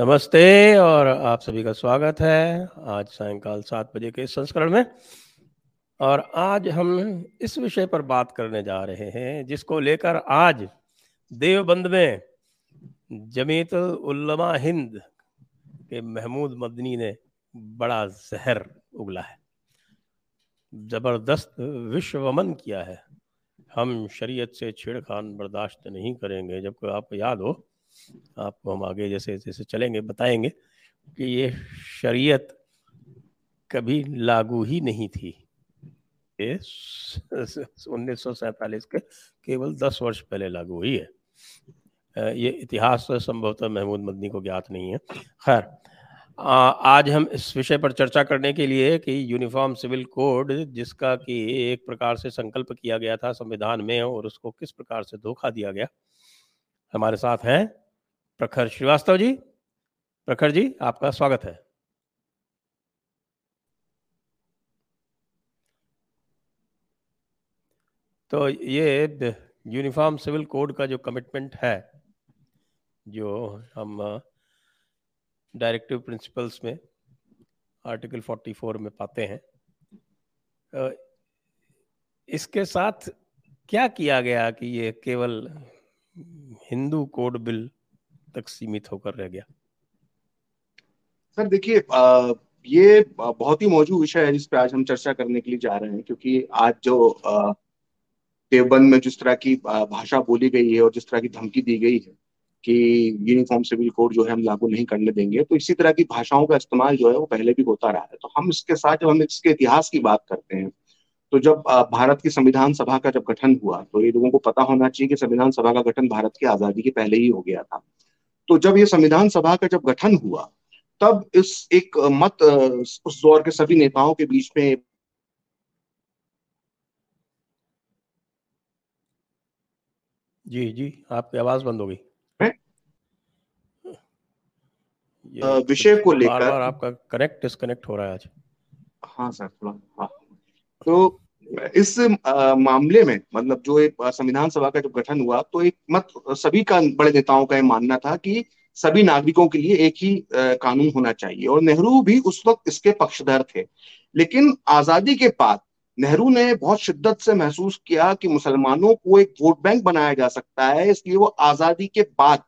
नमस्ते और आप सभी का स्वागत है आज सायंकाल सात बजे के संस्करण में। और आज हम इस विषय पर बात करने जा रहे हैं, जिसको लेकर आज देवबंद में जमीत उल्लमा हिंद के महमूद मदनी ने बड़ा जहर उगला है। ज़बरदस्त विश्वमन किया है। हम शरीयत से छेड़खान बर्दाश्त नहीं करेंगे, जबकि आपको याद हो आपको हम आगे जैसे जैसे चलेंगे, बताएँगे कि ये शरीयत कभी लागू ही नहीं थी। उन्नीस के केवल दस वर्ष पहले लागू हुई है। ये इतिहास संभवतः महमूद मदनी को ज्ञात नहीं है। खैर आज हम इस विषय पर चर्चा करने के लिए कि यूनिफॉर्म सिविल कोड जिसका कि एक प्रकार से संकल्प किया गया था संविधान में और उसको किस प्रकार से धोखा दिया गया, हमारे साथ हैं प्रखर श्रीवास्तव जी, प्रखर जी, आपका स्वागत है। तो ये यूनिफॉर्म सिविल कोड का जो कमिटमेंट है, जो हम डायरेक्टिव प्रिंसिपल्स में आर्टिकल 44 में पाते हैं इसके साथ क्या किया गया कि ये केवल हिंदू कोड बिल तक सीमित होकर रह गया। सर, देखिए ये बहुत ही मौजूद विषय है जिस पे आज हम चर्चा करने के लिए जा रहे हैं, क्योंकि आज जो देवबंद में जिस तरह की भाषा बोली गई है और जिस तरह की धमकी दी गई है कि यूनिफॉर्म सिविल कोड जो है हम लागू नहीं करने देंगे तो इसी तरह की भाषाओं का इस्तेमाल जो है वो पहले भी होता रहा है। तो हम इसके साथ जब हम इसके इतिहास की बात करते हैं तो जब भारत की संविधान सभा का जब गठन हुआ तो ये लोगों को पता होना चाहिए कि संविधान सभा का गठन भारत की आज़ादी के पहले ही हो गया था। तो जब ये संविधान सभा का जब गठन हुआ तब इस एक मत उस दौर के सभी नेताओं के बीच में जी जी आपकी आवाज़ बंद हो गई। विषय को लेकर आपका कनेक्ट डिस्कनेक्ट हो रहा है आज। हाँ सर थोड़ा हाँ। तो इस मामले में मतलब जो एक संविधान सभा का जब गठन हुआ तो एक मत, सभी का, बड़े नेताओं का यह मानना था कि सभी नागरिकों के लिए एक ही कानून होना चाहिए। और नेहरू भी उस वक्त इसके पक्षधर थे। लेकिन आज़ादी के बाद नेहरू ने बहुत शिद्दत से महसूस किया कि मुसलमानों को एक वोट बैंक बनाया जा सकता है, इसलिए वो आज़ादी के बाद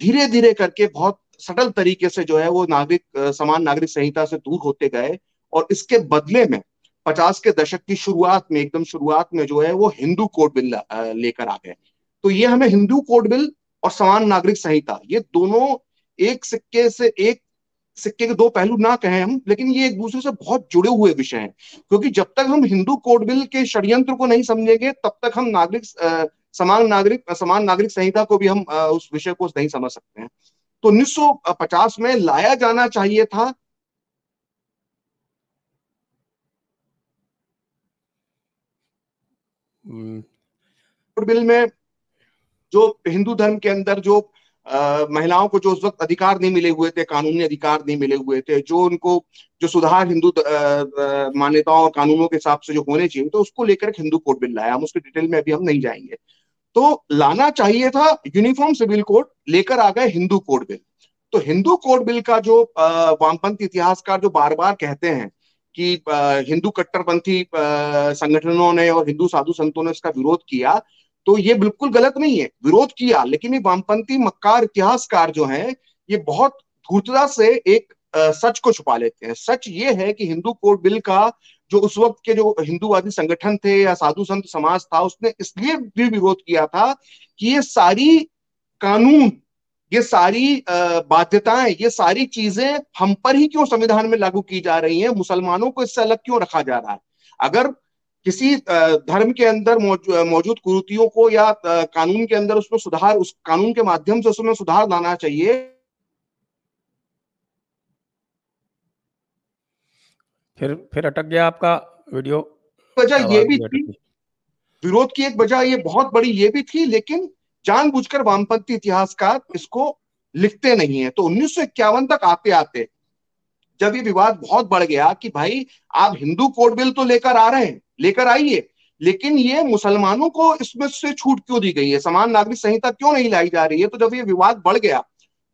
धीरे धीरे करके बहुत सटल तरीके से जो है वो नागरिक समान नागरिक संहिता से दूर होते गए। और इसके बदले में पचास के दशक की शुरुआत में, एकदम शुरुआत में जो है, वो हिंदू कोड बिल लेकर आ गए। तो ये हमें हिंदू कोड बिल और समान नागरिक संहिता, ये दोनों एक सिक्के से एक सिक्के के दो पहलू ना कहें हम, लेकिन ये एक दूसरे से बहुत जुड़े हुए विषय हैं। क्योंकि जब तक हम हिंदू कोड बिल के षड्यंत्र को नहीं समझेंगे, तब तक हम नागरिक समान नागरिक समान नागरिक संहिता को भी हम उस विषय को नहीं समझ सकते हैं। तो 1950 में लाया जाना चाहिए था बिल में जो हिंदू धर्म के अंदर जो आ, महिलाओं को जो उस वक्त अधिकार नहीं मिले हुए थे कानूनी अधिकार नहीं मिले हुए थे जो उनको जो सुधार हिंदू मान्यताओं और कानूनों के हिसाब से जो होने चाहिए तो उसको लेकर एक हिंदू कोड बिल लाया। हम उसके डिटेल में अभी हम नहीं जाएँगे। तो लाना चाहिए था यूनिफॉर्म सिविल कोड लेकर आ गए हिंदू कोड बिल। तो हिंदू कोड बिल का जो वामपंथी इतिहासकार जो बार बार कहते हैं कि हिंदू कट्टरपंथी संगठनों ने और हिंदू साधु संतों ने इसका विरोध किया तो ये बिल्कुल गलत नहीं है। विरोध किया, लेकिन ये वामपंथी मक्कार इतिहासकार जो हैं, ये बहुत धूर्तता से एक सच को छुपा लेते हैं। सच ये है कि हिंदू कोड बिल का जो उस वक्त के जो हिंदूवादी संगठन थे या साधु संत समाज था, उसने इसलिए भी विरोध किया था कि ये सारी कानून ये सारी बाध्यताएँ ये सारी चीज़ें हम पर ही क्यों संविधान में लागू की जा रही हैं? मुसलमानों को इससे अलग क्यों रखा जा रहा है? अगर किसी धर्म के अंदर मौजूद कुरुतियों को या कानून के अंदर उसमें सुधार उस कानून के माध्यम से उसमें सुधार लाना चाहिए। फिर फिर अटक गया आपका वीडियो। वजह ये भी थी। विरोध की एक वजह ये बहुत बड़ी ये भी थी लेकिन जानबूझकर वामपंथी इतिहासकार इसको लिखते नहीं है। तो उन्नीस सौ इक्यावन तक आते आते जब ये विवाद बहुत बढ़ गया कि भाई, आप हिंदू कोड बिल तो लेकर आ रहे हैं, लेकर आइए, लेकिन ये मुसलमानों को इसमें से छूट क्यों दी गई है? समान नागरिक संहिता क्यों नहीं लाई जा रही है? तो जब ये विवाद बढ़ गया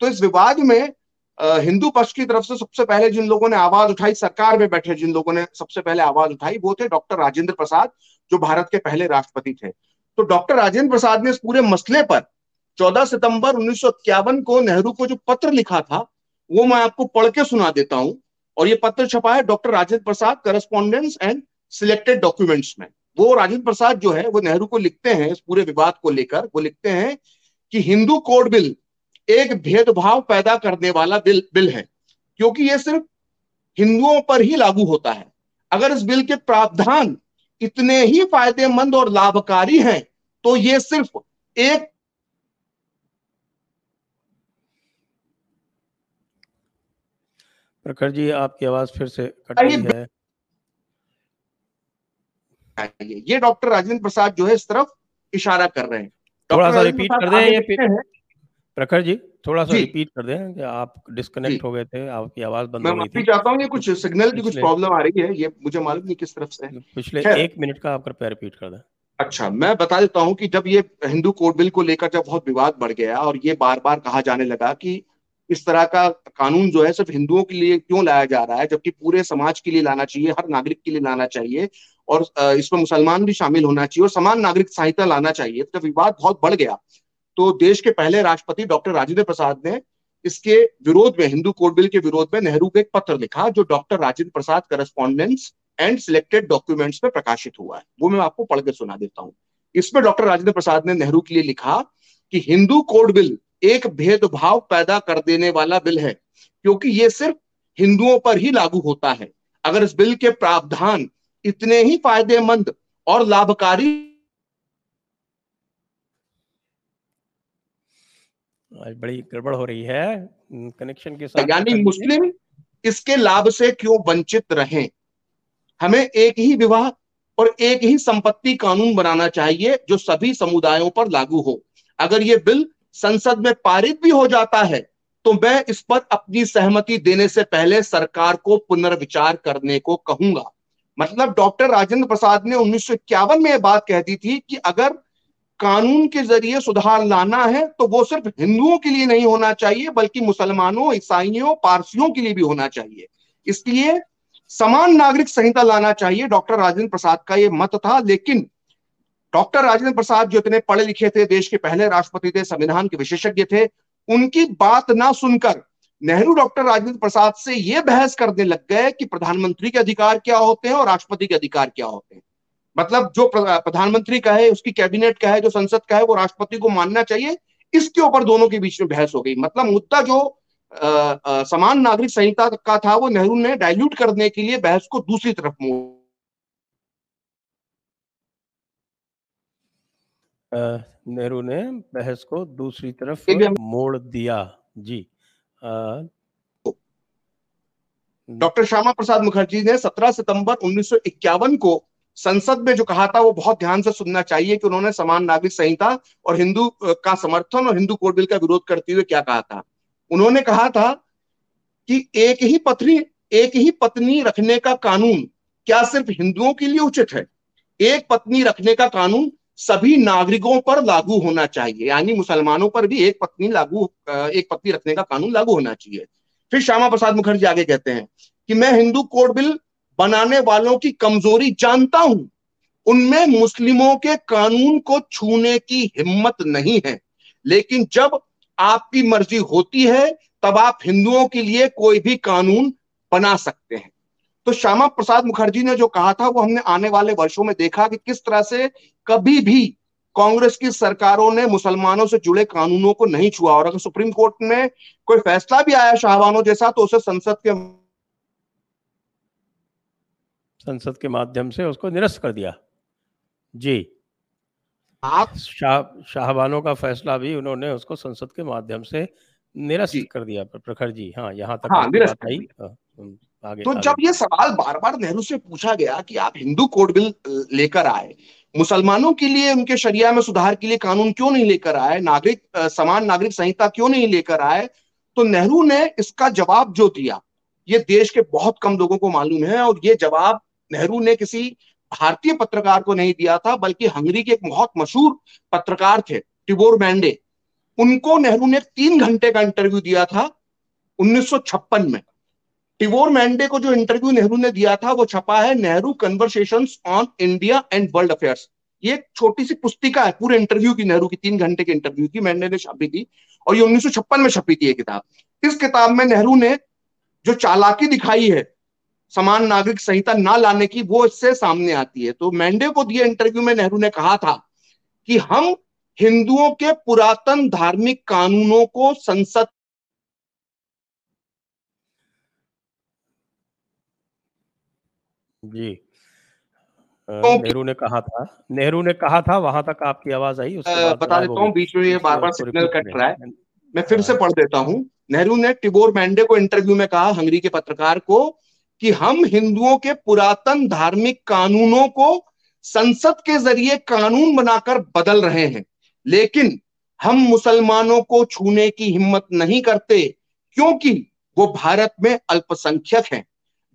तो इस विवाद में हिंदू पक्ष की तरफ़ से सबसे पहले जिन लोगों ने आवाज़ उठाई, सरकार में बैठे जिन लोगों ने सबसे पहले आवाज़ उठाई, वो थे डॉक्टर राजेंद्र प्रसाद, जो भारत के पहले राष्ट्रपति थे। तो डॉक्टर राजेंद्र प्रसाद ने इस पूरे मसले पर 14 सितंबर उन्नीस सौ इक्यावन को नेहरू को जो पत्र लिखा था, वो मैं आपको पढ़ के सुना देता हूँ। और ये पत्र छपा है doctor Rajendra Prasad correspondence and selected documents में। वो राजेंद्र प्रसाद जो है, वो नेहरू को लिखते हैं, इस पूरे विवाद को लेकर। वो लिखते हैं कि हिंदू कोड बिल एक भेदभाव पैदा करने वाला बिल बिल है, क्योंकि ये सिर्फ़ हिंदुओं पर ही लागू होता है। अगर इस बिल के प्रावधान इतने ही फ़ायदेमंद और लाभकारी हैं। तो ये सिर्फ़ एक प्रखर जी आपकी आवाज़ फिर से कट रही है। ये डॉक्टर राजेंद्र प्रसाद जो है इस तरफ़ इशारा कर रहे हैं। थोड़ा सा रिपीट कर दें ये प्रखर जी थोड़ा सा रिपीट कर दें कि आप डिस्कनेक्ट हो गए थे आपकी आवाज़ बंद हो गई थी। चाहता हूँ ये कुछ सिग्नल की कुछ प्रॉब्लम आ रही है ये मुझे मालूम नहीं किस तरफ़ से पिछले एक मिनट का आप कृपया रिपीट कर दें। अच्छा मैं बता देता हूँ कि जब ये हिंदू कोड बिल को लेकर जब बहुत विवाद बढ़ गया और ये बार बार कहा जाने लगा कि इस तरह का कानून जो है सिर्फ़ हिंदुओं के लिए क्यों लाया जा रहा है जबकि पूरे समाज के लिए लाना चाहिए हर नागरिक के लिए लाना चाहिए और इसमें मुसलमान भी शामिल होना चाहिए और समान नागरिक संहिता लाना चाहिए तो विवाद बहुत बढ़ गया तो देश के पहले राष्ट्रपति डॉक्टर राजेंद्र प्रसाद ने इसके विरोध में, हिंदू कोड बिल के विरोध में नेहरू को एक पत्र लिखा, जो doctor Rajendra Prasad correspondence and selected documents में प्रकाशित हुआ है। वो मैं आपको पढ़कर सुना देता हूँ। इसमें डॉक्टर राजेंद्र प्रसाद ने नेहरू के लिए लिखा कि हिंदू कोड बिल एक भेदभाव पैदा कर देने वाला बिल है, क्योंकि ये सिर्फ़ हिंदुओं पर ही लागू होता है। अगर इस बिल के प्रावधान इतने ही फ़ायदेमंद और लाभकारी बड़ी गड़बड़ हो रही है कनेक्शन के साथ यानी मुस्लिम इसके लाभ से क्यों वंचित रहें? हमें एक ही विवाह और एक ही संपत्ति कानून बनाना चाहिए जो सभी समुदायों पर लागू हो। अगर ये बिल संसद में पारित भी हो जाता है तो मैं इस पर अपनी सहमति देने से पहले सरकार को पुनर्विचार करने को कहूँगा। मतलब डॉक्टर राजेंद्र प्रसाद ने उन्नीस सौ इक्यावन में यह बात कह दी थी कि अगर कानून के ज़रिए सुधार लाना है तो वो सिर्फ़ हिंदुओं के लिए नहीं होना चाहिए, बल्कि मुसलमानों, ईसाइयों, पारसियों के लिए भी होना चाहिए। इसलिए समान नागरिक संहिता लाना चाहिए। डॉक्टर राजेंद्र प्रसाद का ये मत था, लेकिन डॉक्टर राजेंद्र प्रसाद जो इतने पढ़े लिखे थे, देश के पहले राष्ट्रपति थे, संविधान के विशेषज्ञ थे, उनकी बात ना सुनकर नेहरू डॉक्टर राजेंद्र प्रसाद से ये बहस करने लग गए कि प्रधानमंत्री के अधिकार क्या होते हैं और राष्ट्रपति के अधिकार क्या होते हैं। मतलब जो प्रधानमंत्री का है उसकी कैबिनेट का है जो संसद का है वो राष्ट्रपति को मानना चाहिए। इसके ऊपर दोनों के बीच में बहस हो गई। मतलब मुद्दा जो आ, आ, समान नागरिक संहिता का था वो नेहरू ने डाइल्यूट करने के लिए बहस को दूसरी तरफ़ मोड़ नेहरू ने बहस को दूसरी तरफ़ मोड़ दिया। जी। डॉक्टर श्यामा प्रसाद मुखर्जी ने 17 सितंबर उन्नीस सौ इक्यावन को संसद में जो कहा था, वो बहुत ध्यान से सुनना चाहिए कि उन्होंने समान नागरिक संहिता और हिंदू का समर्थन और हिंदू कोड बिल का विरोध करते हुए क्या कहा था? उन्होंने कहा था कि एक ही पत्नी, एक ही पत्नी रखने का कानून क्या सिर्फ़ हिंदुओं के लिए उचित है? एक पत्नी रखने का कानून सभी नागरिकों पर लागू होना चाहिए, यानी मुसलमानों पर भी एक पत्नी लागू एक पत्नी रखने का कानून लागू होना चाहिए। फिर श्यामा प्रसाद मुखर्जी आगे कहते हैं कि मैं हिंदू कोड बिल बनाने वालों की कमज़ोरी जानता हूँ। उनमें मुस्लिमों के कानून को छूने की हिम्मत नहीं है। लेकिन जब आपकी मर्ज़ी होती है, तब आप हिंदुओं के लिए कोई भी कानून बना सकते हैं। तो श्यामा प्रसाद मुखर्जी ने जो कहा था, वो हमने आने वाले वर्षों में देखा कि किस तरह से कभी भी कांग्रेस की सरकारों ने मुसलमानों से जुड़े कानूनों को नहीं छुआ। और अगर सुप्रीम कोर्ट में कोई फैसला भी आया शाहबानों जैसा तो उसे संसद के संसद के माध्यम से उसको निरस्त कर दिया। जी। आप शाह शाहबानों का फैसला भी उन्होंने उसको संसद के माध्यम से निरस्त कर दिया। प्रखर जी हाँ यहाँ तक हाँ, बात आई। आगे तो आगे। जब ये सवाल बार बार नेहरू से पूछा गया कि आप हिंदू कोड बिल लेकर आए मुसलमानों के लिए उनके शरिया में सुधार के लिए कानून क्यों नहीं लेकर आए? नागरिक समान नागरिक संहिता क्यों नहीं लेकर आए? तो नेहरू ने इसका जवाब जो दिया ये देश के बहुत कम लोगों को मालूम है और ये जवाब नेहरू ने किसी भारतीय पत्रकार को नहीं दिया था, बल्कि हंगरी के एक बहुत मशहूर पत्रकार थे, टिबोर मैंडे। उनको नेहरू ने तीन घंटे का इंटरव्यू दिया था 1956 में। टिवोर मैंडे को जो इंटरव्यू नेहरू ने दिया था, वो छपा है Nehru conversation on India and world affairs ये एक छोटी सी पुस्तिका है, पूरे इंटरव्यू की नेहरू की, तीन घंटे के इंटरव्यू की मैंने ने छपी थी, और ये उन्नीस सौ छप्पन में छपी थी ये किताब। इस किताब में नेहरू ने जो चालाकी दिखाई है समान नागरिक संहिता ना लाने की वो इससे सामने आती है। तो मैंडे को दिए इंटरव्यू में नेहरू ने कहा था कि हम हिंदुओं के पुरातन धार्मिक कानूनों को संसद जी। नेहरू ने कहा था। नेहरू ने कहा था वहाँ तक आपकी आवाज़ आई उसके बाद बता देता हूँ बीच में ये बार बार सिग्नल कट रहा है। मैं फिर से हाँ। पढ़ देता हूँ। नेहरू ने टिबोर मैंडे को इंटरव्यू में कहा हंगरी के पत्रकार को कि हम हिंदुओं के पुरातन धार्मिक कानूनों को संसद के ज़रिए कानून बनाकर बदल रहे हैं। लेकिन हम मुसलमानों को छूने की हिम्मत नहीं करते, क्योंकि वो भारत में अल्पसंख्यक हैं।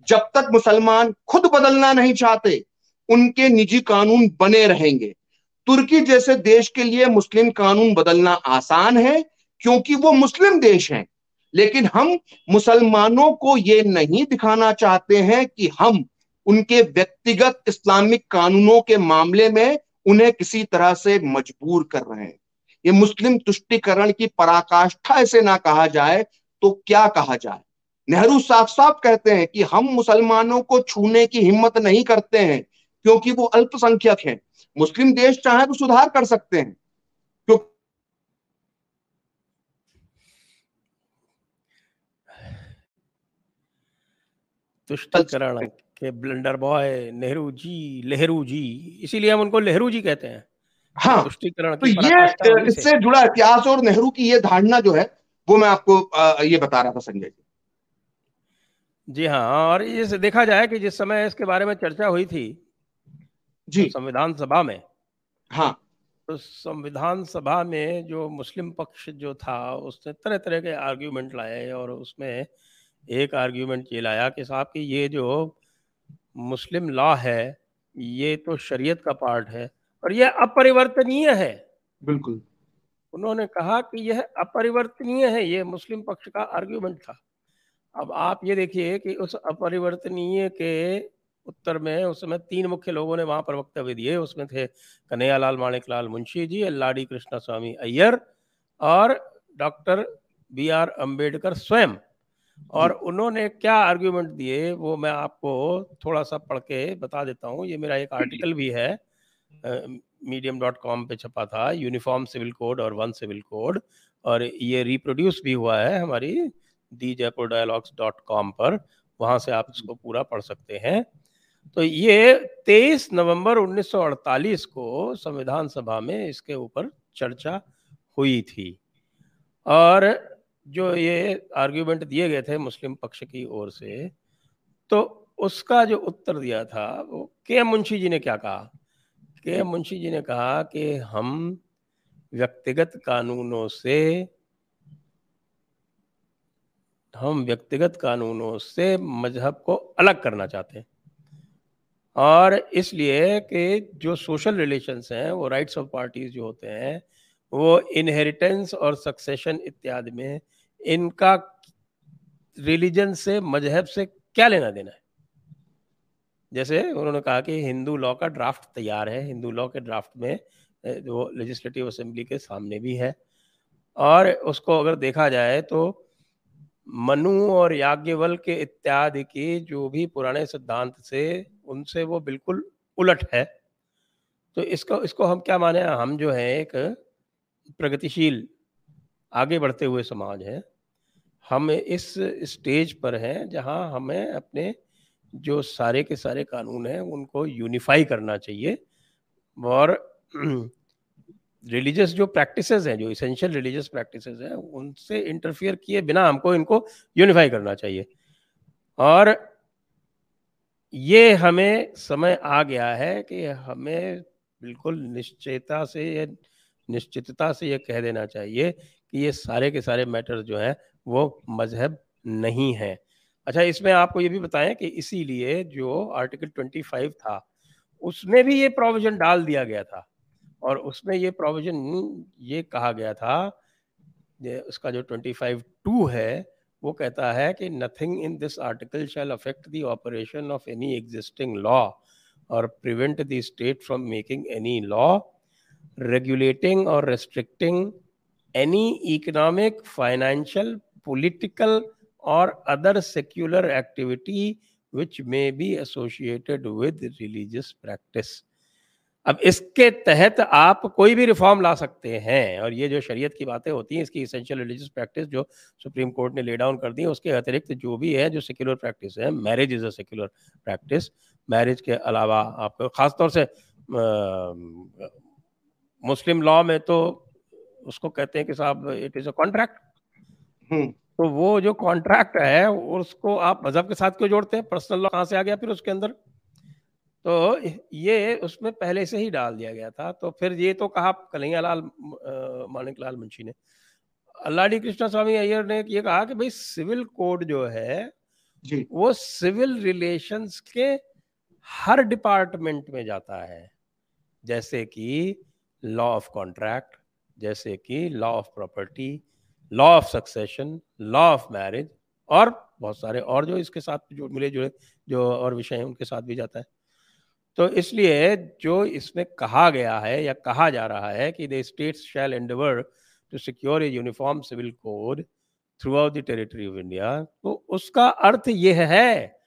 जब तक मुसलमान खुद बदलना नहीं चाहते, उनके निजी कानून बने रहेंगे। तुर्की जैसे देश के लिए मुस्लिम कानून बदलना आसान है, क्योंकि वो मुस्लिम देश हैं। लेकिन हम मुसलमानों को ये नहीं दिखाना चाहते हैं कि हम उनके व्यक्तिगत इस्लामिक कानूनों के मामले में उन्हें किसी तरह से मजबूर कर रहे हैं। ये मुस्लिम तुष्टिकरण की पराकाष्ठा ऐसे ना कहा जाए तो क्या कहा जाए? नेहरू साफ़ साफ़ कहते हैं कि हम मुसलमानों को छूने की हिम्मत नहीं करते हैं, क्योंकि वो अल्पसंख्यक हैं। मुस्लिम देश चाहे तो सुधार कर सकते हैं क्यों तुष्टिकरण के ब्लंडर बॉय नेहरू जी लेहरू जी इसीलिए हम उनको लेहरू जी कहते हैं। हाँ तुष्टिकरण तो ये इससे जुड़ा इतिहास और नेहरू की ये धारणा जो है वो मैं आपको ये बता रहा था संजय जी। जी हाँ और ये देखा जाए कि जिस समय इसके बारे में चर्चा हुई थी जी। तो संविधान सभा में हाँ। तो संविधान सभा में जो मुस्लिम पक्ष जो था उसने तरह तरह के आर्ग्यूमेंट लाए और उसमें एक आर्ग्यूमेंट ये लाया कि साहब कि ये जो मुस्लिम लॉ है ये तो शरीयत का पार्ट है और यह अपरिवर्तनीय है। बिल्कुल। उन्होंने कहा कि यह अपरिवर्तनीय है ये मुस्लिम पक्ष का आर्ग्यूमेंट था। अब आप ये देखिए कि उस अपरिवर्तनीय के उत्तर में उस समय तीन मुख्य लोगों ने वहाँ पर वक्तव्य दिए। उसमें थे कन्हैयालाल माणिक लाल मुंशी जी लाडी कृष्णा स्वामी अय्यर और डॉक्टर बी आर अंबेडकर स्वयं। और उन्होंने क्या आर्ग्यूमेंट दिए वो मैं आपको थोड़ा सा पढ़ के बता देता हूँ। ये मेरा एक आर्टिकल भी है मीडियम डॉट कॉम पे छपा था यूनिफॉर्म सिविल कोड और वन सिविल कोड और ये रिप्रोड्यूस भी हुआ है हमारी the Jaipur dialogues dot com पर वहाँ से आप इसको पूरा पढ़ सकते हैं। तो ये 23 नवंबर 1948 को संविधान सभा में इसके ऊपर चर्चा हुई थी। और जो ये आर्ग्यूमेंट दिए गए थे मुस्लिम पक्ष की ओर से तो उसका जो उत्तर दिया था वो के मुंशी जी ने क्या कहा? के मुंशी जी ने कहा कि हम व्यक्तिगत कानूनों से, हम व्यक्तिगत कानूनों से मज़हब को अलग करना चाहते हैं। और इसलिए कि जो सोशल रिलेशंस हैं, वो राइट्स ऑफ़ पार्टीज़ जो होते हैं वो इनहेरिटेंस और सक्सेशन इत्यादि में इनका रिलीजन से, मज़हब से क्या लेना देना है? जैसे उन्होंने कहा कि हिंदू लॉ का ड्राफ्ट तैयार है, हिंदू लॉ के ड्राफ्ट में जो लेजिस्लेटिव असेंबली के सामने भी है। और उसको अगर देखा जाए तो मनु और याज्ञवल के इत्यादि की जो भी पुराने सिद्धांत से, उनसे वो बिल्कुल उलट है। तो इसको इसको हम क्या माने हम जो है एक प्रगतिशील आगे बढ़ते हुए समाज है। हम इस स्टेज पर हैं जहाँ हमें अपने जो सारे के सारे कानून हैं उनको यूनिफाई करना चाहिए और रिलीजियस जो प्रैक्टिसेस हैं, जो इसेंशियल रिलीजियस प्रैक्टिसेस हैं, उनसे इंटरफियर किए बिना हमको इनको यूनिफाई करना चाहिए। और ये हमें समय आ गया है कि हमें बिल्कुल निश्चयता से निश्चितता से ये कह देना चाहिए कि ये सारे के सारे मैटर जो हैं, वो मज़हब नहीं है। अच्छा इसमें आपको ये भी बताएँ कि इसीलिए जो आर्टिकल 25 था, उसमें भी ये प्रोविज़न डाल दिया गया था और उसमें ये प्रोविज़न ये कहा गया था उसका जो 25 टू है, वो कहता है कि nothing in this article shall affect the operation of any existing law और prevent the state from making any law regulating और restricting any economic financial political or other secular activity which may be associated with religious practice. अब इसके तहत आप कोई भी reform ला सकते हैं और ये जो शरीयत की बातें होती हैं, इसकी इसेंशियल रिलीजियस प्रैक्टिस जो सुप्रीम कोर्ट ने ले डाउन कर दी है, उसके अतिरिक्त जो भी है, जो सेक्युलर प्रैक्टिस है marriage is a secular practice marriage के अलावा आपको खासतौर से मुस्लिम लॉ में तो उसको कहते हैं कि साहब इट इज़ अ कॉन्ट्रैक्ट तो वो जो कॉन्ट्रैक्ट है उसको आप मज़हब के साथ क्यों जोड़ते हैं? पर्सनल लॉ कहाँ से आ गया फिर उसके अंदर? तो ये उसमें पहले से ही डाल दिया गया था। तो फिर ये तो कहा कन्हैया लाल मानिक लाल मुंशी ने। अल्लाडी कृष्णा स्वामी अय्यर ने ये कहा कि भाई सिविल कोड जो है जी। वो सिविल रिलेशंस के हर डिपार्टमेंट में जाता है। जैसे कि लॉ ऑफ़ कॉन्ट्रैक्ट जैसे कि law of property law of succession law of marriage और बहुत सारे और जो इसके साथ जो मिले जुड़े जो और विषय हैं, उनके साथ भी जाता है। तो इसलिए जो इसमें कहा गया है या कहा जा रहा है कि the states shall endeavour to secure a uniform civil code throughout the territory of India तो उसका अर्थ यह है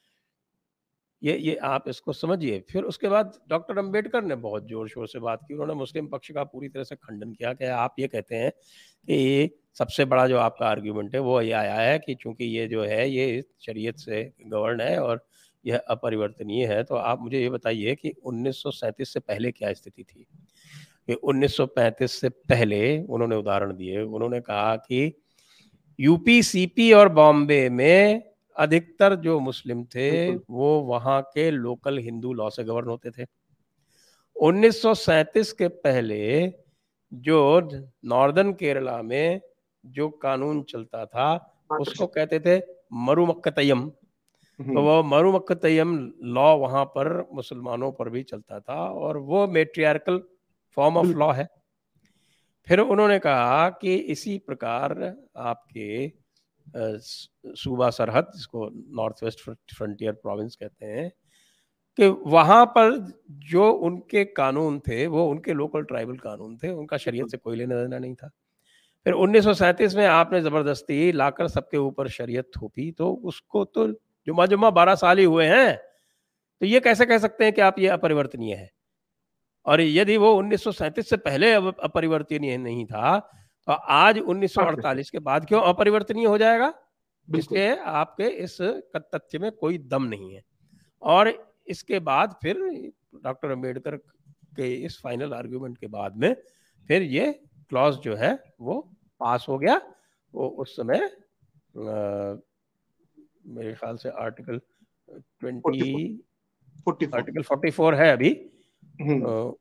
ये ये आप इसको समझिए। फिर उसके बाद डॉक्टर अंबेडकर ने बहुत ज़ोर शोर से बात की। उन्होंने मुस्लिम पक्ष का पूरी तरह से खंडन किया कि आप ये कहते हैं कि ये सबसे बड़ा जो आपका आर्ग्यूमेंट है, वो ये आया है कि चूँकि ये जो है, ये शरीयत से गवर्न है और यह अपरिवर्तनीय है तो आप मुझे ये बताइए कि उन्नीस सौ सैंतीस से पहले क्या स्थिति थी? कि 1935 से पहले उन्होंने उदाहरण दिए, उन्होंने कहा कि यूपी, सीपी और बॉम्बे में अधिकतर जो मुस्लिम थे वो वहाँ के लोकल हिंदू लॉ से गवर्न होते थे। उन्नीस के पहले जो नॉर्दर्न केरला में जो कानून चलता था उसको कहते थे मरुमक्कतयम। हम्म। तो वो मरुमक्कतयम लॉ वहाँ पर मुसलमानों पर भी चलता था और वो मेट्रियार्कल फॉर्म ऑफ़ लॉ है। फिर उन्होंने कहा कि इसी प्रकार आपके सूबा सरहद जिसको नॉर्थ वेस्ट फ्रंटियर प्रोविंस कहते हैं कि वहाँ पर जो उनके कानून थे वो उनके लोकल ट्राइबल कानून थे उनका शरीयत से कोई लेना देना नहीं था। फिर उन्नीस में आपने ज़बरदस्ती लाकर सबके ऊपर शरीयत थोपी तो उसको तो जुमा जुमा बारह साल ही हुए हैं तो ये कैसे कह सकते हैं कि आप ये अपरिवर्तनीय है? और यदि वो उन्नीस सौ सैंतीस से पहले अपरिवर्तनीय नहीं था तो आज 1948 के बाद क्यों अपरिवर्तनीय हो जाएगा? इसलिए आपके इस तथ्य में कोई दम नहीं है। और इसके बाद फिर डॉक्टर अंबेडकर के इस फाइनल आर्ग्यूमेंट के बाद में फिर ये क्लॉज जो है वो पास हो गया। वो उस समय आ, मेरे ख्याल से article twenty article forty four है अभी। हम्म।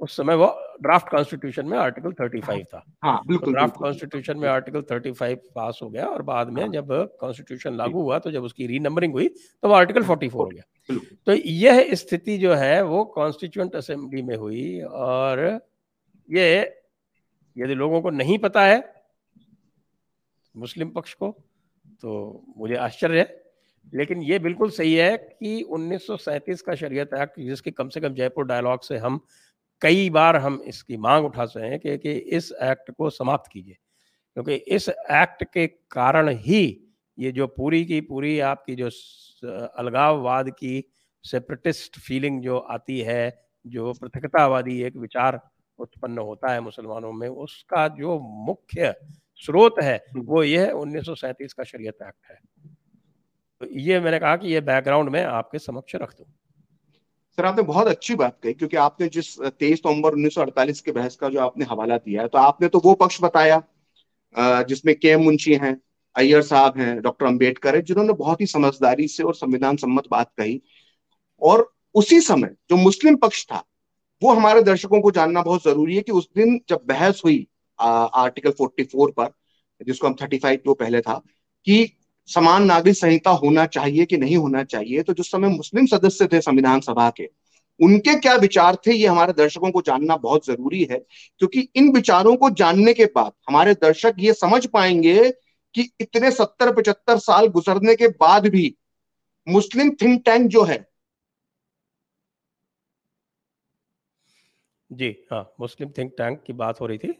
उस समय वो ड्राफ्ट कॉन्स्टिट्यूशन में आर्टिकल 35 था। हाँ, बिल्कुल, ड्राफ्ट कॉन्स्टिट्यूशन में आर्टिकल 35 पास हो गया और बाद में हाँ, जब कॉन्स्टिट्यूशन लागू हुआ तो जब उसकी रीनंबरिंग हुई तो वो आर्टिकल 44 हो गया। तो यह स्थिति जो है वो कॉन्स्टिट्यूंट असेंबली में हुई और ये यदि लोगों को नहीं पता है मुस्लिम पक्ष को तो मुझे आश्चर्य है। लेकिन ये बिल्कुल सही है कि उन्नीस का शरीयत एक्ट जिसके कम से कम जयपुर डायलॉग से हम कई बार हम इसकी मांग उठा रहे हैं कि, कि इस एक्ट को समाप्त कीजिए। क्योंकि इस एक्ट के कारण ही ये जो पूरी की पूरी आपकी जो अलगाववाद की सेपरेटिस्ट फीलिंग जो आती है जो पृथकतावादी एक विचार उत्पन्न होता है मुसलमानों में उसका जो मुख्य स्रोत है हम्म। वो ये है उन्नीस का शरीयत एक्ट है। तो ये मैंने कहा कि ये बैकग्राउंड में आपके समक्ष रख दूँ। सर आपने बहुत अच्छी बात कही क्योंकि आपने जिस तेईस नवंबर उन्नीस के बहस का जो आपने हवाला दिया है तो आपने तो वो पक्ष बताया जिसमें के एम मुंशी हैं अय्यर साहब हैं डॉक्टर अंबेडकर है जिन्होंने बहुत ही समझदारी से और संविधान सम्मत बात कही। और उसी समय जो मुस्लिम पक्ष था वो हमारे दर्शकों को जानना बहुत ज़रूरी है कि उस दिन जब बहस हुई आ, आर्टिकल 44 पर जिसको हम 35 जो पहले था कि समान नागरिक संहिता होना चाहिए कि नहीं होना चाहिए? तो जिस समय मुस्लिम सदस्य थे संविधान सभा के, उनके क्या विचार थे? ये हमारे दर्शकों को जानना बहुत ज़रूरी है, क्योंकि इन विचारों को जानने के बाद हमारे दर्शक ये समझ पाएँगे कि इतने सत्तर, पचहत्तर साल गुजरने के बाद भी मुस्लिम थिंक टैंक जो है, जी हाँ मुस्लिम थिंक टैंक की बात हो रही थी।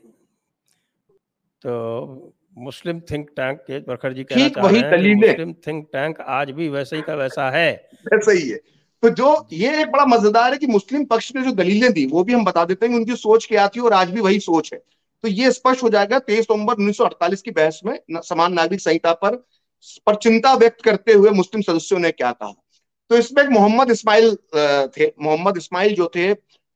तो मुस्लिम थिंक टैंक के प्रखर जी कहना चाह रहे हैं मुस्लिम थिंक टैंक आज भी वैसे ही का वैसा है। वैसा ही है। तो जो ये एक बड़ा मज़ेदार है कि मुस्लिम पक्ष ने जो दलीलें दी वो भी हम बता देते हैं उनकी सोच क्या थी और आज भी वही सोच है। तो ये स्पष्ट हो जाएगा तेईस नवंबर उन्नीस सौ अड़तालीस की बहस में समान नागरिक संहिता पर पर चिंता व्यक्त करते हुए मुस्लिम सदस्यों ने क्या कहा। तो इसमें मोहम्मद इस्माइल थे मोहम्मद इस्माइल जो थे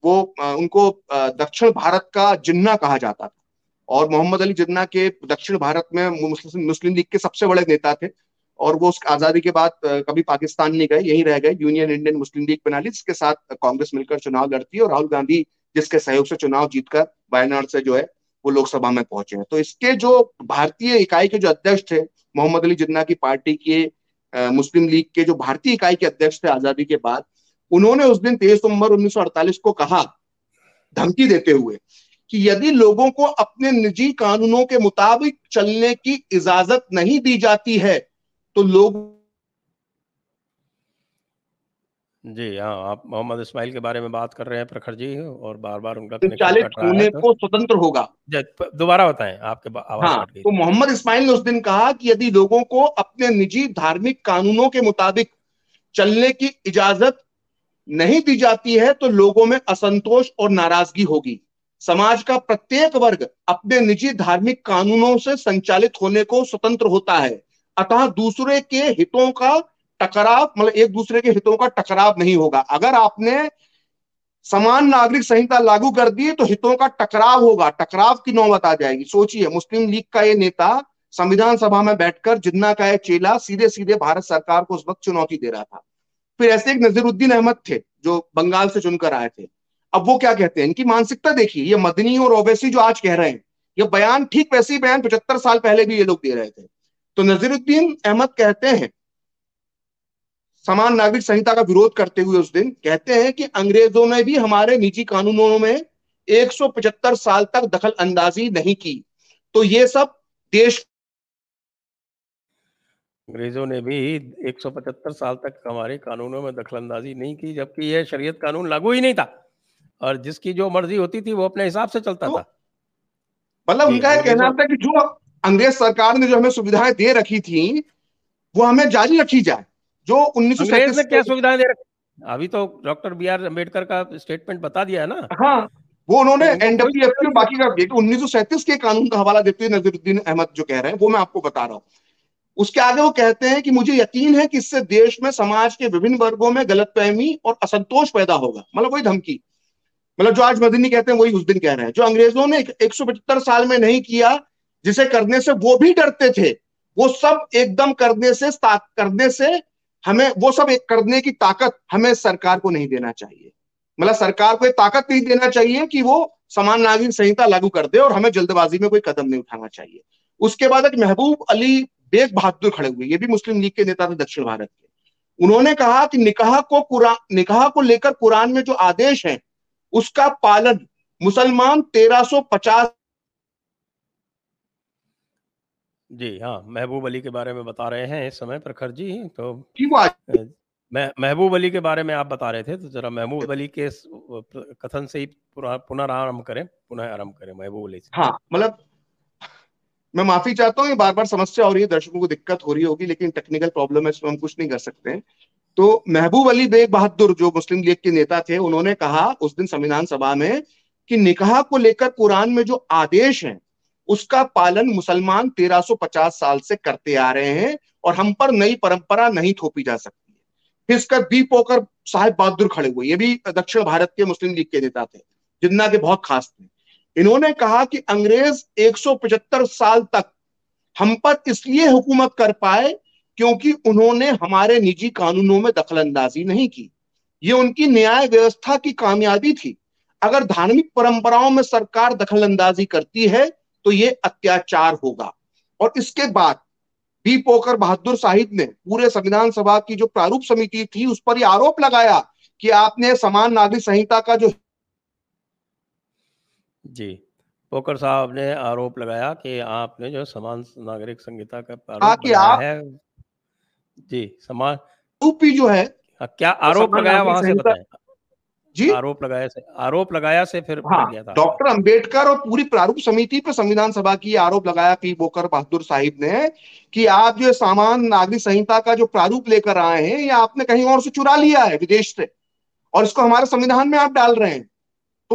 वो उनको दक्षिण भारत का जिन्ना कहा जाता था। और मोहम्मद अली जिन्ना के दक्षिण भारत में मुस्लिम लीग के सबसे बड़े नेता थे, और वो उस आज़ादी के बाद कभी पाकिस्तान नहीं गए, यहीं रह गए यूनियन इंडियन मुस्लिम लीग बना ली, जिसके साथ कांग्रेस मिलकर चुनाव लड़ती है, और राहुल गांधी जिसके सहयोग से चुनाव जीतकर वायनाड से जो है, वो लोकसभा में पहुँचे हैं। तो इसके जो भारतीय इकाई के जो अध्यक्ष थे, मोहम्मद अली जिन्ना की पार्टी के मुस्लिम लीग के जो भारतीय इकाई के अध्यक्ष थे आज़ादी के बाद, उन्होंने उस दिन तेईस नवंबर उन्नीस सौ अड़तालीस को कहा, धमकी देते हुए कि यदि लोगों को अपने निजी कानूनों के मुताबिक चलने की इजाज़त नहीं दी जाती है तो लोग जी हाँ आप मोहम्मद इस्माइल के बारे में बात कर रहे हैं प्रखर जी और बार बार उनका संचालित होने तो, को स्वतंत्र होगा। दोबारा बताएँ आपके आवाज़ हाँ तो मोहम्मद इस्माइल ने उस दिन कहा कि यदि लोगों को अपने निजी धार्मिक कानूनों के मुताबिक चलने की इजाज़त नहीं दी जाती है तो लोगों में असंतोष और नाराज़गी होगी। समाज का प्रत्येक वर्ग अपने निजी धार्मिक कानूनों से संचालित होने को स्वतंत्र होता है। अतः दूसरे के हितों का टकराव मतलब एक दूसरे के हितों का टकराव नहीं होगा। अगर आपने समान नागरिक संहिता लागू कर दी तो हितों का टकराव होगा। टकराव की नौबत आ जाएगी। सोचिए, मुस्लिम लीग का ये नेता संविधान सभा में बैठकर जिन्ना का एक चेला सीधे सीधे भारत सरकार को उस वक्त चुनौती दे रहा था। फिर ऐसे एक नजीरुद्दीन अहमद थे, जो बंगाल से चुनकर आए थे। अब वो क्या कहते हैं? इनकी मानसिकता देखिए, ये मदनी और ओवैसी जो आज कह रहे हैं, ये बयान ठीक वैसे ही बयान पचहत्तर साल पहले भी ये लोग दे रहे थे। तो नजीरुद्दीन अहमद कहते हैं, समान नागरिक संहिता का विरोध करते हुए उस दिन कहते हैं कि अंग्रेज़ों ने भी हमारे निजी कानूनों में 175 साल तक दखल अंदाजी नहीं की। तो ये सब देश अंग्रेज़ों ने भी 175 साल तक हमारे कानूनों में दखल अंदाजी नहीं की, जबकि यह शरीयत कानून लागू ही नहीं था। और जिसकी जो मर्ज़ी होती थी वो अपने हिसाब से चलता तो, था। मतलब उनका कहना था कि जो अंग्रेज़ सरकार ने जो हमें सुविधाएँ दे रखी थी वो हमें जारी रखी जाए। जो उन्नीस सौ क्या सुविधाएँ दे रखी? अभी तो डॉक्टर बी आर अंबेडकर का स्टेटमेंट बता दिया है ना। हाँ वो उन्होंने एनडब्ल्यूएफ के बाकी का उन्नीस के कानून का हवाला देते हुए नजरुद्दीन अहमद जो कह रहे हैं वो मैं आपको बता रहा हूँ। उसके आगे वो कहते हैं कि मुझे यकीन है कि इससे देश में समाज के विभिन्न वर्गों में गलतफहमी और असंतोष पैदा होगा मतलब वही धमकी। मतलब जो आज मदनी कहते हैं, वही उस दिन कह रहे हैं। जो अंग्रेज़ों ने एक सौ पचहत्तर साल में नहीं किया, जिसे करने से वो भी डरते थे। वो सब एकदम करने से करने से हमें, वो सब एक करने की ताकत हमें सरकार को नहीं देना चाहिए। मतलब सरकार को ताकत नहीं देना चाहिए कि वो समान नागरिक संहिता लागू कर दे और हमें जल्दबाजी में कोई कदम नहीं उठाना चाहिए। उसके बाद एक महबूब अली बेग बहादुर खड़े हुए, ये भी मुस्लिम लीग के नेता थे दक्षिण भारत के। उन्होंने कहा कि निकाह को कुरान निकाह को लेकर कुरान में जो आदेश है उसका पालन मुसलमान 1350 जी हाँ महबूब अली के बारे में बता रहे हैं इस समय प्रखर जी तो महबूब अली के बारे में आप बता रहे थे तो जरा महबूब अली के कथन से ही पुनरारंभ करें पुनः आरंभ करें महबूब अली हाँ मतलब मैं माफ़ी चाहता हूँ बार बार समस्या हो रही है दर्शकों को दिक्कत हो रही होगी लेकिन टेक्निकल प्रॉब्लम है इसमें हम कुछ नहीं कर सकते हैं। तो महबूब अली बेग बहादुर, जो मुस्लिम लीग के नेता थे, उन्होंने कहा उस दिन संविधान सभा में कि निकाह को लेकर कुरान में जो आदेश हैं, उसका पालन मुसलमान 1350 साल से करते आ रहे हैं और हम पर नई परंपरा नहीं थोपी जा सकती है। फिर इसका बी पोकर साहेब बहादुर खड़े हुए, ये भी दक्षिण भारत के मुस्लिम लीग के नेता थे, जिन्ना के बहुत खास थे। इन्होंने कहा कि अंग्रेज़ 175 साल तक हम पर इसलिए हुकूमत कर पाए क्योंकि उन्होंने हमारे निजी कानूनों में दखलंदाजी नहीं की। ये उनकी न्याय व्यवस्था की कामयाबी थी। अगर धार्मिक परंपराओं में सरकार दखल अंदाजी करती है तो ये अत्याचार होगा। और इसके बाद बी पोकर बहादुर साहिब ने पूरे संविधान सभा की जो प्रारूप समिति थी उस पर यह आरोप लगाया कि आपने समान नागरिक संहिता का जो जी पोकर साहब ने आरोप लगाया कि आपने जो समान नागरिक संहिता का आरोप लगाया है जी समाज यूपी जो है हाँ, क्या आरोप लगाया वहाँ से बताएँ? जी? आरोप लगाया से आरोप लगाया से फिर हाँ, डॉक्टर अंबेडकर और पूरी प्रारूप समिति पर संविधान सभा की आरोप लगाया पी बोकर बहादुर साहिब ने कि आप जो सामान नागरिक संहिता का जो प्रारूप लेकर आए हैं या आपने कहीं और से चुरा लिया है विदेश से और इसको हमारे संविधान में आप डाल रहे हैं।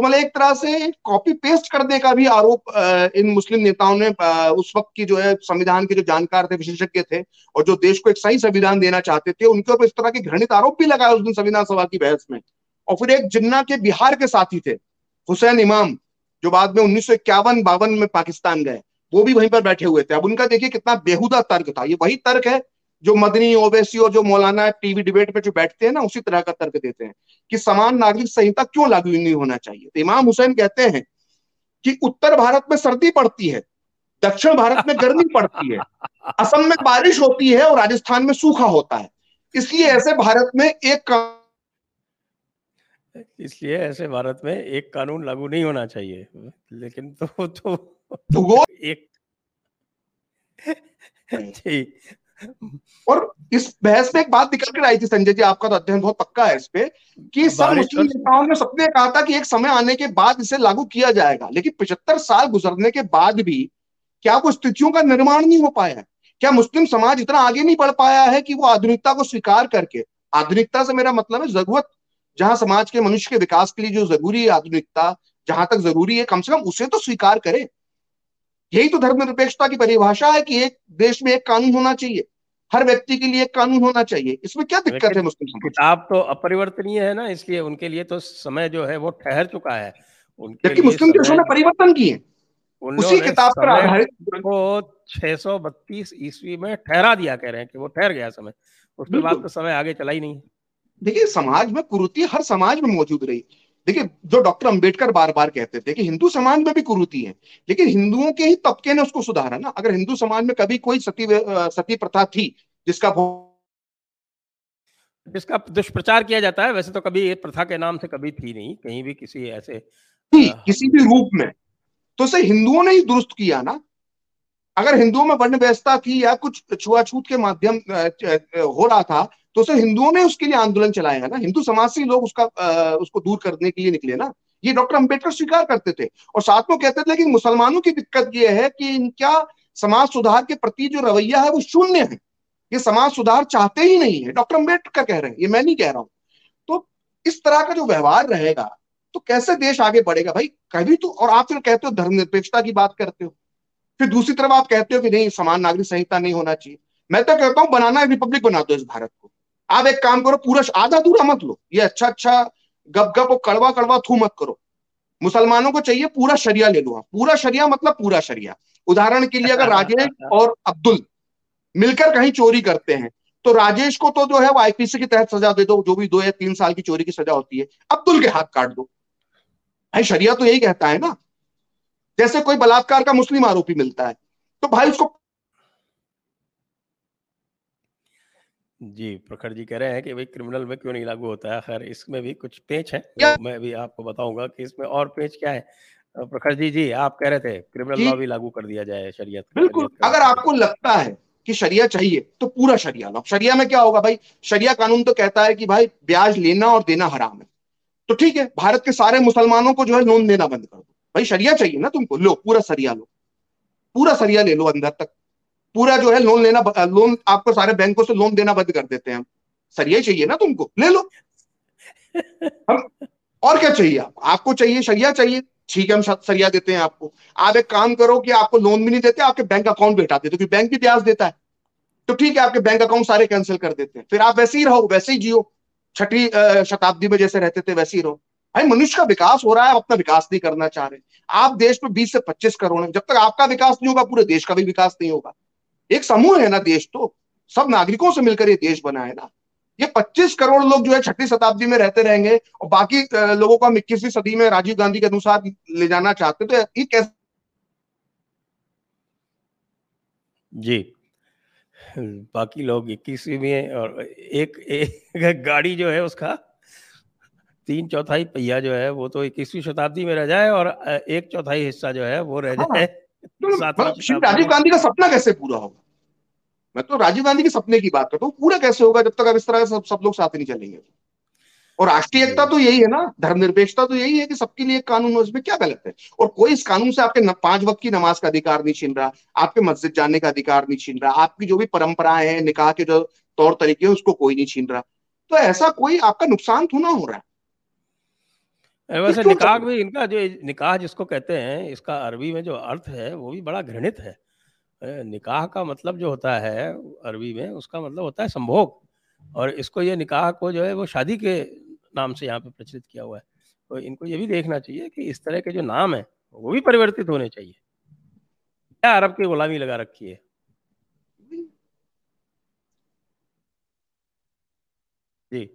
तो मतलब एक तरह से कॉपी पेस्ट करने का भी आरोप इन मुस्लिम नेताओं ने उस वक्त की जो है संविधान के जो जानकार थे, विशेषज्ञ थे, और जो देश को एक सही संविधान देना चाहते थे, उनके ऊपर इस तरह के घृणित आरोप भी लगाए उस दिन संविधान सभा की बहस में। और फिर एक जिन्ना के बिहार के साथी थे, हुसैन इमाम, जो बाद में उन्नीस सौ इक्यावन बावन में पाकिस्तान गए, वो भी वहीं पर बैठे हुए थे। अब उनका देखिए कितना बेहुदा तर्क था। ये वही तर्क है जो मदनी ओवैसी और जो मौलाना टीवी डिबेट पे जो बैठते हैं ना उसी तरह का तर्क देते हैं कि समान नागरिक संहिता क्यों लागू नहीं होना चाहिए? तो इमाम हुसैन कहते हैं कि उत्तर भारत में सर्दी पड़ती है दक्षिण भारत में गर्मी पड़ती है असम में बारिश होती है और राजस्थान में सूखा होता है। इसलिए ऐसे भारत में एक इसलिए ऐसे भारत में एक कानून लागू नहीं होना चाहिए। लेकिन तो तो, तो वो एक जी और इस बहस में एक बात निकल कर आई थी संजय जी आपका तो अध्ययन बहुत पक्का है इस पे कि सब मुस्लिम नेताओं ने सबने कहा था कि एक समय आने के बाद इसे लागू किया जाएगा लेकिन पिछहत्तर साल गुजरने के बाद भी क्या वो स्थितियों का निर्माण नहीं हो पाया है? क्या मुस्लिम समाज इतना आगे नहीं बढ़ पाया है कि वो आधुनिकता को स्वीकार करके? आधुनिकता से मेरा मतलब है ज़रूरत जहाँ समाज के मनुष्य के विकास के लिए जो ज़रूरी है आधुनिकता जहाँ तक ज़रूरी है कम से कम उसे तो स्वीकार करे। यही तो धर्मनिरपेक्षता की परिभाषा है कि एक देश में एक कानून होना चाहिए। हर व्यक्ति के लिए कानून होना चाहिए। इसमें क्या दिक्कत है मुस्लिम किताब तो अपरिवर्तनीय है ना इसलिए उनके लिए तो समय जो है वो ठहर चुका है। जबकि मुस्लिम देशों ने परिवर्तन किए। उसी किताब पर आधारित को 632 ईस्वी में ठहरा दिया कह रहे हैं कि वो ठहर गया समय। उसके बाद तो समय आगे चला ही नहीं। देखिए समाज में कुरुति हर समाज में मौजूद रही। देखिए जो डॉक्टर अंबेडकर बार बार कहते थे कि हिंदू समाज में भी कुरुति है लेकिन हिंदुओं के ही तबके ने उसको सुधारा ना। अगर हिंदू समाज में कभी कोई सती सती प्रथा थी जिसका जिसका दुष्प्रचार किया जाता है वैसे तो कभी ये प्रथा के नाम से कभी थी नहीं कहीं भी किसी ऐसे थी किसी भी रूप में। तो उसे हिंदुओं ने ही दुरुस्त किया ना। अगर हिंदुओं में वर्ण व्यवस्था थी या कुछ छुआछूत के माध्यम हो रहा था तो सर हिंदुओं ने उसके लिए आंदोलन चलाया है ना। हिंदू समाज से लोग उसका आ, उसको दूर करने के लिए निकले ना। ये डॉक्टर अंबेडकर स्वीकार करते थे और साथ में कहते थे लेकिन मुसलमानों की दिक्कत ये है कि इनका समाज सुधार के प्रति जो रवैया है वो शून्य है। ये समाज सुधार चाहते ही नहीं है। डॉक्टर अंबेडकर कह रहे हैं ये मैं नहीं कह रहा हूँ। तो इस तरह का जो व्यवहार रहेगा तो कैसे देश आगे बढ़ेगा भाई? कभी तो और आप फिर कहते हो धर्मनिरपेक्षता की बात करते हो। फिर दूसरी तरफ़ आप कहते हो कि नहीं समान नागरिक संहिता नहीं होना चाहिए। मैं तो कहता हूँ बनाना रिपब्लिक बना दो इस भारत को। आप एक काम करो पूरा आधा दूरा मत लो। ये अच्छा अच्छा गप गप और कड़वा कड़वा थू मत करो। मुसलमानों को चाहिए पूरा शरिया ले लो। पूरा शरिया मतलब पूरा शरिया। उदाहरण के लिए अगर राजेश और अब्दुल मिलकर कहीं चोरी करते हैं तो राजेश को तो जो है वो आईपीसी के तहत सजा दे दो। जो भी दो या तीन साल की चोरी की सजा होती है अब्दुल के हाथ काट दो। भाई शरिया तो यही कहता है ना। जैसे कोई बलात्कार का मुस्लिम आरोपी मिलता है तो भाई उसको जी प्रखर जी कह रहे हैं कि भाई क्रिमिनल में क्यों नहीं लागू होता है? खैर इसमें भी कुछ पेच है। तो मैं भी आपको बताऊँगा कि इसमें और पेच क्या है। प्रखर जी जी आप कह रहे थे क्रिमिनल लॉ भी लागू कर दिया जाए शरीयत बिल्कुल। अगर आपको लगता है कि शरिया चाहिए तो पूरा शरिया लो। शरिया में क्या होगा भाई? शरिया कानून तो कहता है कि भाई ब्याज लेना और देना हराम है। तो ठीक है भारत के सारे मुसलमानों को जो है लोन देना बंद कर दो। भाई शरिया चाहिए ना तुमको? लो पूरा सरिया लो। पूरा सरिया ले लो अंदर तक। पूरा जो है लोन लेना लोन आपको सारे बैंकों से लोन देना बंद कर देते हैं सरिया चाहिए ना तुमको? ले लो। हम और क्या चाहिए? आप आपको चाहिए सरिया चाहिए। ठीक है, हम सरिया देते हैं आपको। आप एक काम करो कि आपको लोन भी नहीं देते, आपके बैंक अकाउंट भी हटा देते, क्योंकि बैंक भी ब्याज देता है। तो ठीक है, आपके बैंक अकाउंट सारे कैंसिल कर देते हैं। फिर आप वैसे ही रहो, वैसे ही जियो। छठी शताब्दी में जैसे रहते थे, वैसे ही रहो। भाई, मनुष्य का विकास हो रहा है, आप अपना विकास नहीं करना चाह रहे। आप देश में बीस से पच्चीस करोड़ है। जब तक आपका विकास नहीं होगा, पूरे देश का भी विकास नहीं होगा। एक समूह है ना देश तो सब नागरिकों से मिलकर ये देश बना है ना। ये 25 करोड़ लोग जो है छठी शताब्दी में रहते रहेंगे और बाकी लोगों को हम इक्कीसवीं सदी में राजीव गांधी के अनुसार ले जाना चाहते तो ये कैसे जी। बाकी लोग इक्कीसवीं में और एक, एक गाड़ी जो है उसका तीन चौथाई पहिया जो है वो तो इक्कीसवीं शताब्दी में रह जाए और एक चौथाई हिस्सा जो है वो रह हाँ, जाए। तो मतलब राजीव गांधी का सपना कैसे पूरा होगा? मैं तो राजीव गांधी के सपने की बात करता हूँ पूरा कैसे होगा जब तक अब इस तरह सब सब लोग साथ नहीं चलेंगे? और राष्ट्रीय एकता तो यही है ना धर्मनिरपेक्षता तो यही है कि सबके लिए एक कानून हो इसमें क्या गलत है? और कोई इस कानून से आपके पाँच वक्त की नमाज़ का अधिकार नहीं छीन रहा आपके मस्जिद जाने का अधिकार नहीं छीन रहा आपकी जो भी परंपराएँ हैं निकाह के जो तौर तरीके हैं उसको कोई नहीं छीन रहा। तो ऐसा कोई आपका नुकसान थोड़ा हो रहा है? वैसे निकाह भी इनका जो निकाह जिसको कहते हैं इसका अरबी में जो अर्थ है वो भी बड़ा घृणित है। निकाह का मतलब जो होता है अरबी में उसका मतलब होता है संभोग। और इसको ये निकाह को जो है वो शादी के नाम से यहाँ पे प्रचलित किया हुआ है। तो इनको ये भी देखना चाहिए कि इस तरह के जो नाम है वो भी परिवर्तित होने चाहिए। क्या अरब की गुलामी लगा रखी है? जी।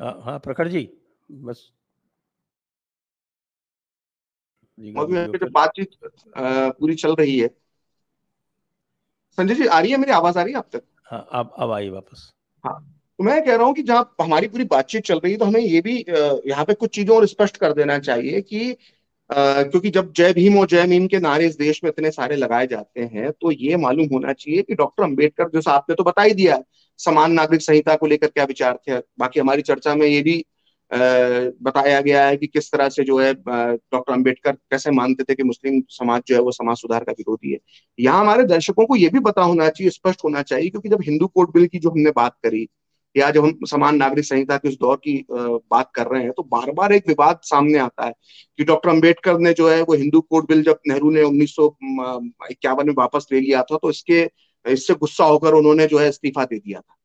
हाँ हाँ प्रखर जी। बस। बातचीत पूरी चल रही है। संजय जी आ रही है मेरी आवाज़ आ रही है आप तक? हाँ अब अब आई वापस। हाँ तो मैं कह रहा हूँ कि जहाँ हमारी पूरी बातचीत चल रही है तो हमें ये भी यहाँ पे कुछ चीज़ों और स्पष्ट कर देना चाहिए कि आ, क्योंकि जब जय भीम और जय भीम के नारे इस देश में इतने सारे लगाए जाते हैं तो ये मालूम होना चाहिए कि डॉक्टर अंबेडकर जो आपने तो बता ही दिया समान नागरिक संहिता को लेकर क्या विचार थे? बाकी हमारी चर्चा में ये भी बताया गया है कि किस तरह से जो है डॉक्टर अंबेडकर कैसे मानते थे कि मुस्लिम समाज जो है वो समाज सुधार का विरोधी है। यहाँ हमारे दर्शकों को ये भी पता होना चाहिए, स्पष्ट होना चाहिए, क्योंकि जब हिंदू कोर्ट बिल की जो हमने बात करी, या जब हम समान नागरिक संहिता के उस दौर की बात कर रहे हैं तो बार बार एक विवाद सामने आता है कि डॉक्टर अंबेडकर ने जो है वो हिंदू कोड बिल जब नेहरू ने उन्नीस सौ इक्यावन में वापस ले लिया था तो इसके इससे गुस्सा होकर उन्होंने जो है इस्तीफा दे दिया था।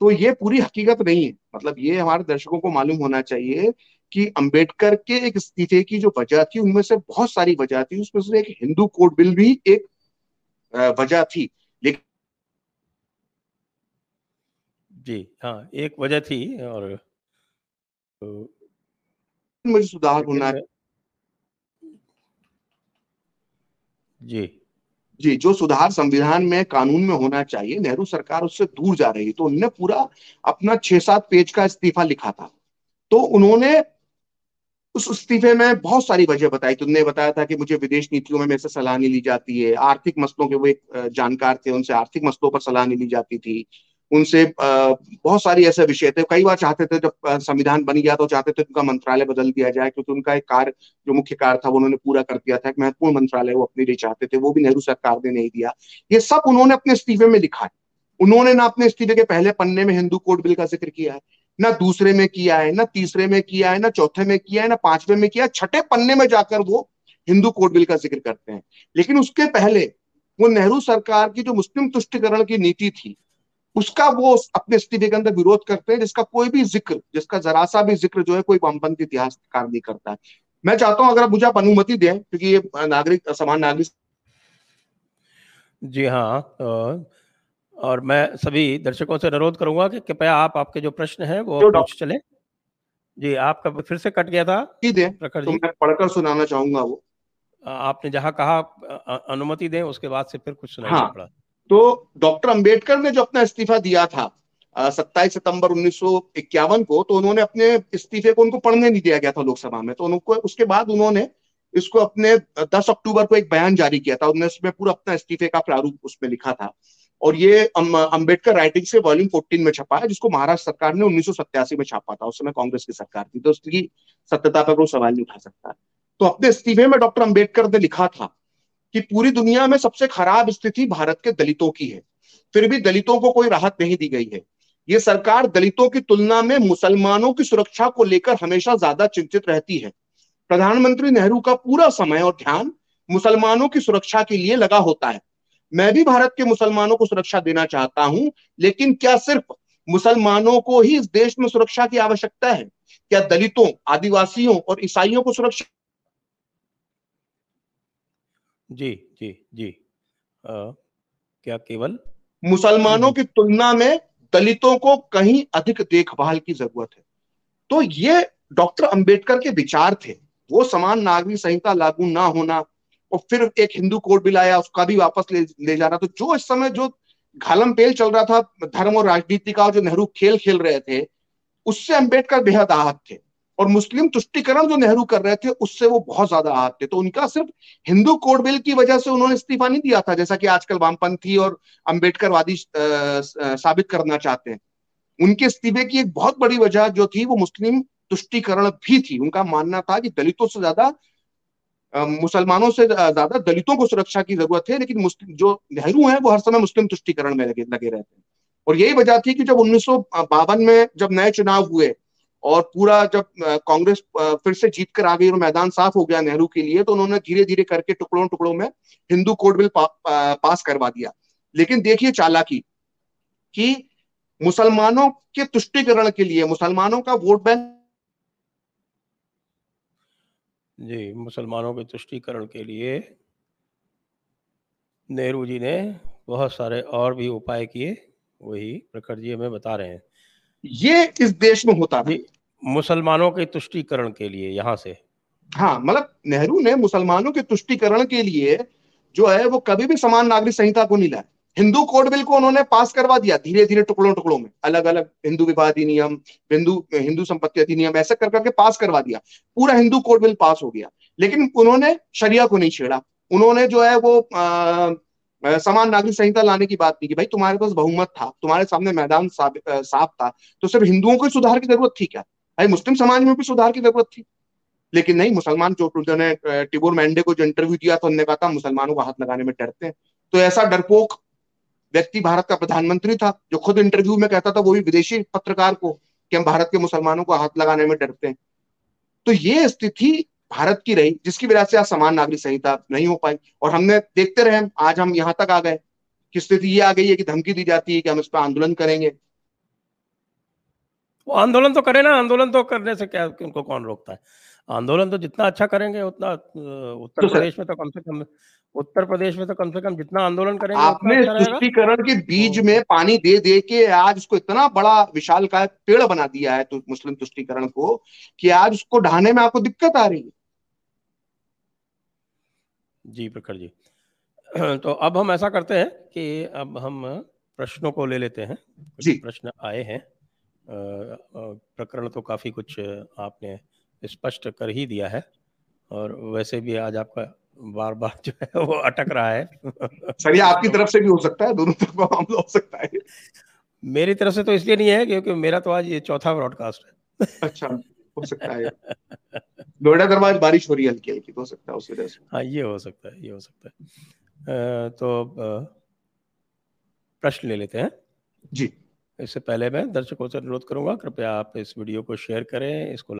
तो ये पूरी हकीकत नहीं है। मतलब ये हमारे दर्शकों को मालूम होना चाहिए कि अंबेडकर के एक इस्तीफे की जो वजह थी उनमें से बहुत सारी वजह थी। उसमें से एक हिंदू कोड बिल भी एक वजह थी। लेकिन जी हाँ एक वजह थी और तो, मुझे सुधार होना जी। जी, जो सुधार संविधान में, कानून में होना चाहिए, नेहरू सरकार उससे दूर जा रही तो उनने पूरा अपना छह सात पेज का इस्तीफा लिखा था। तो उन्होंने उस इस्तीफे में बहुत सारी वजह बताई तुमने बताया था कि मुझे विदेश नीतियों में मेरे से सलाह नहीं ली जाती है। आर्थिक मसलों के वो एक जानकार थे, उनसे आर्थिक मसलों पर सलाह नहीं ली जाती थी। उनसे बहुत सारी ऐसे विषय थे। कई बार चाहते थे जब संविधान बन गया तो चाहते थे उनका मंत्रालय बदल दिया जाए, क्योंकि उनका एक कार्य, जो मुख्य कार्य था, वो उन्होंने पूरा कर दिया था। एक महत्वपूर्ण मंत्रालय वो अपने लिए चाहते थे, वो भी नेहरू सरकार ने नहीं दिया। ये सब उन्होंने अपने इस्तीफे में लिखा है। उन्होंने ना अपने इस्तीफे के पहले पन्ने में हिंदू कोड बिल का ज़िक्र किया है, ना दूसरे में किया है, ना तीसरे में किया है, ना चौथे में किया है, ना पांचवे में किया है। छठे पन्ने में जाकर वो हिंदू कोड बिल का ज़िक्र करते हैं। लेकिन उसके पहले वो नेहरू सरकार की जो मुस्लिम तुष्टिकरण की नीति थी उसका वो अपने इस्तीफे के अंदर विरोध करते हैं जिसका कोई भी ज़िक्र जिसका जरा सा भी ज़िक्र जो है कोई वामपंथी इतिहासकार नहीं करता है। मैं चाहता हूँ अगर आप मुझे आप अनुमति दें क्योंकि ये नागरिक समान नागरिक जी हाँ और मैं सभी दर्शकों से अनुरोध करूँगा कि कृपया आप आपके जो प्रश्न है वो पूछ चले। जी आपका फिर से कट गया था? प्रखर तो मैं पढ़कर सुनाना चाहूँगा वो। आपने जहाँ कहा अनुमति दें उसके बाद से फिर कुछ सुनाना हाँ, पड़ा तो डॉक्टर अंबेडकर ने जो अपना इस्तीफा दिया था सत्ताईस सितंबर उन्नीस सौ इक्यावन को तो उन्होंने अपने इस्तीफे को उनको पढ़ने नहीं दिया गया था लोकसभा में। तो उनको, उसके बाद उन्होंने इसको अपने 10 अक्टूबर को एक बयान जारी किया था उन्होंने पूरा अपना इस्तीफे का प्रारूप उसमें लिखा था। और ये अंबेडकर राइटिंग से वॉल्यूम 14 में छपा है, जिसको महाराष्ट्र सरकार ने उन्नीस में छापा था। उस समय कांग्रेस की सरकार थी तो उसकी सत्यता पर कोई सवाल नहीं उठा सकता। तो अपने इस्तीफे में डॉक्टर अंबेडकर ने लिखा था कि पूरी दुनिया में सबसे खराब स्थिति भारत के दलितों की है। फिर भी दलितों को कोई राहत नहीं दी गई है। ये सरकार दलितों की तुलना में मुसलमानों की सुरक्षा को लेकर हमेशा ज़्यादा चिंतित रहती है। प्रधानमंत्री नेहरू का पूरा समय और ध्यान मुसलमानों की सुरक्षा के लिए लगा होता है। मैं भी भारत के मुसलमानों को सुरक्षा देना चाहता हूँ, लेकिन क्या सिर्फ़ मुसलमानों को ही इस देश में सुरक्षा की आवश्यकता है? क्या दलितों, आदिवासियों और ईसाइयों को सुरक्षा जी जी जी। आ, क्या केवल? मुसलमानों की तुलना में दलितों को कहीं अधिक देखभाल की ज़रूरत है। तो ये डॉक्टर अंबेडकर के विचार थे। वो समान नागरिक संहिता लागू ना होना और फिर एक हिंदू कोड बिल आया उसका भी वापस ले ले जाना। तो जो इस समय जो घालम पेल चल रहा था धर्म और राजनीति का जो नेहरू खेल खेल रहे थे उससे अंबेडकर बेहद आहत थे। और मुस्लिम तुष्टिकरण जो नेहरू कर रहे थे, उससे वो बहुत ज़्यादा आहत थे। तो उनका सिर्फ़ हिंदू कोड बिल की वजह से उन्होंने इस्तीफा नहीं दिया था, जैसा कि आजकल वामपंथी और अम्बेडकरवादी साबित करना चाहते हैं। उनके इस्तीफे की एक बहुत बड़ी वजह जो थी, वो मुस्लिम तुष्टिकरण भी थी। उनका मानना था कि दलितों से ज़्यादा मुसलमानों से ज़्यादा दलितों को सुरक्षा की ज़रूरत है, लेकिन मुस्लिम जो नेहरू हैं, वो हर समय मुस्लिम तुष्टिकरण में लगे लगे रहते हैं। और यही वजह थी कि जब उन्नीस सौ बावन में जब नए चुनाव हुए और पूरा जब कांग्रेस फिर से जीत कर आ गई और मैदान साफ़ हो गया नेहरू के लिए तो उन्होंने धीरे धीरे करके टुकड़ों टुकड़ों में हिंदू कोड बिल पा, पा, पास करवा दिया। लेकिन देखिए चालाकी कि मुसलमानों के तुष्टिकरण के लिए मुसलमानों का वोट बैंक जी मुसलमानों के तुष्टिकरण के लिए नेहरू जी ने बहुत सारे और भी उपाय किए वही प्रखर जी हमें बता रहे हैं। ये इस देश में होता है मुसलमानों के तुष्टिकरण के लिए यहाँ से। हाँ मतलब नेहरू ने मुसलमानों के तुष्टिकरण के लिए जो है वो कभी भी समान नागरिक संहिता को नहीं लाया। हिंदू कोड बिल को उन्होंने पास करवा दिया धीरे धीरे टुकड़ों टुकड़ों में। अलग अलग हिंदू विवाह अधिनियम हिंदू हिंदू संपत्ति अधिनियम ऐसे कर करके पास करवा दिया। पूरा हिंदू कोड बिल पास हो गया। लेकिन उन्होंने शरिया को नहीं छेड़ा। उन्होंने जो है वो समान नागरिक संहिता लाने की बात नहीं की। भाई, तुम्हारे पास बहुमत था, तुम्हारे सामने मैदान साफ़ था तो सिर्फ़ हिंदुओं को सुधार की ज़रूरत थी क्या? भाई, मुस्लिम समाज में भी सुधार की ज़रूरत थी। लेकिन नहीं, मुसलमान जो उन्होंने टिबोर मैंडे को जो इंटरव्यू दिया तो उन्होंने कहा था, मुसलमानों को हाथ लगाने में डरते हैं। तो ऐसा डरपोक व्यक्ति भारत का प्रधानमंत्री था, जो खुद इंटरव्यू में कहता था, वो भी विदेशी पत्रकार को, कि हम भारत के मुसलमानों को हाथ लगाने में डरते हैं। तो ये स्थिति भारत की रही जिसकी वजह से आज समान नागरिक संहिता नहीं हो पाई। और हमने देखते रहे आज हम यहाँ तक आ गए कि स्थिति ये आ गई है कि धमकी दी जाती है कि हम इस पर आंदोलन करेंगे। वो आंदोलन तो करे ना आंदोलन तो करने से क्या उनको कौन रोकता है? आंदोलन तो जितना अच्छा करेंगे उतना उत्तर तो प्रदेश में तो कम से कम उत्तर प्रदेश में तो कम से कम जितना आंदोलन करेंगे आपने अच्छा तुष्टिकरण के बीज में पानी दे दे के आज उसको इतना बड़ा विशाल का पेड़ बना दिया है तो मुस्लिम तुष्टिकरण को कि आज उसको ढाने में आपको दिक्कत आ रही है। जी प्रखर जी। तो अब हम ऐसा करते हैं कि अब हम प्रश्नों को ले लेते हैं। जी। प्रश्न आए हैं। प्रकरण तो काफ़ी कुछ आपने स्पष्ट कर ही दिया है और वैसे भी आज आपका बार बार जो है वो अटक रहा है। सर ये आपकी तरफ़ से भी हो सकता है दोनों तरफ़ का मामला हो सकता है। मेरी तरफ़ से तो इसलिए नहीं है क्योंकि मेरा तो आज ये चौथा ब्रॉडकास्ट है। अच्छा। हो सकता है। नोएडा दरबार बारिश हो रही है हल्की हल्की तो हो सकता है उस वजह से। हाँ ये हो सकता है ये हो सकता है। तो प्रश्न ले लेते हैं। जी। इससे पहले मैं दर्शकों से अनुरोध करूँगा कृपया आप इस वीडियो को शेयर करें इसको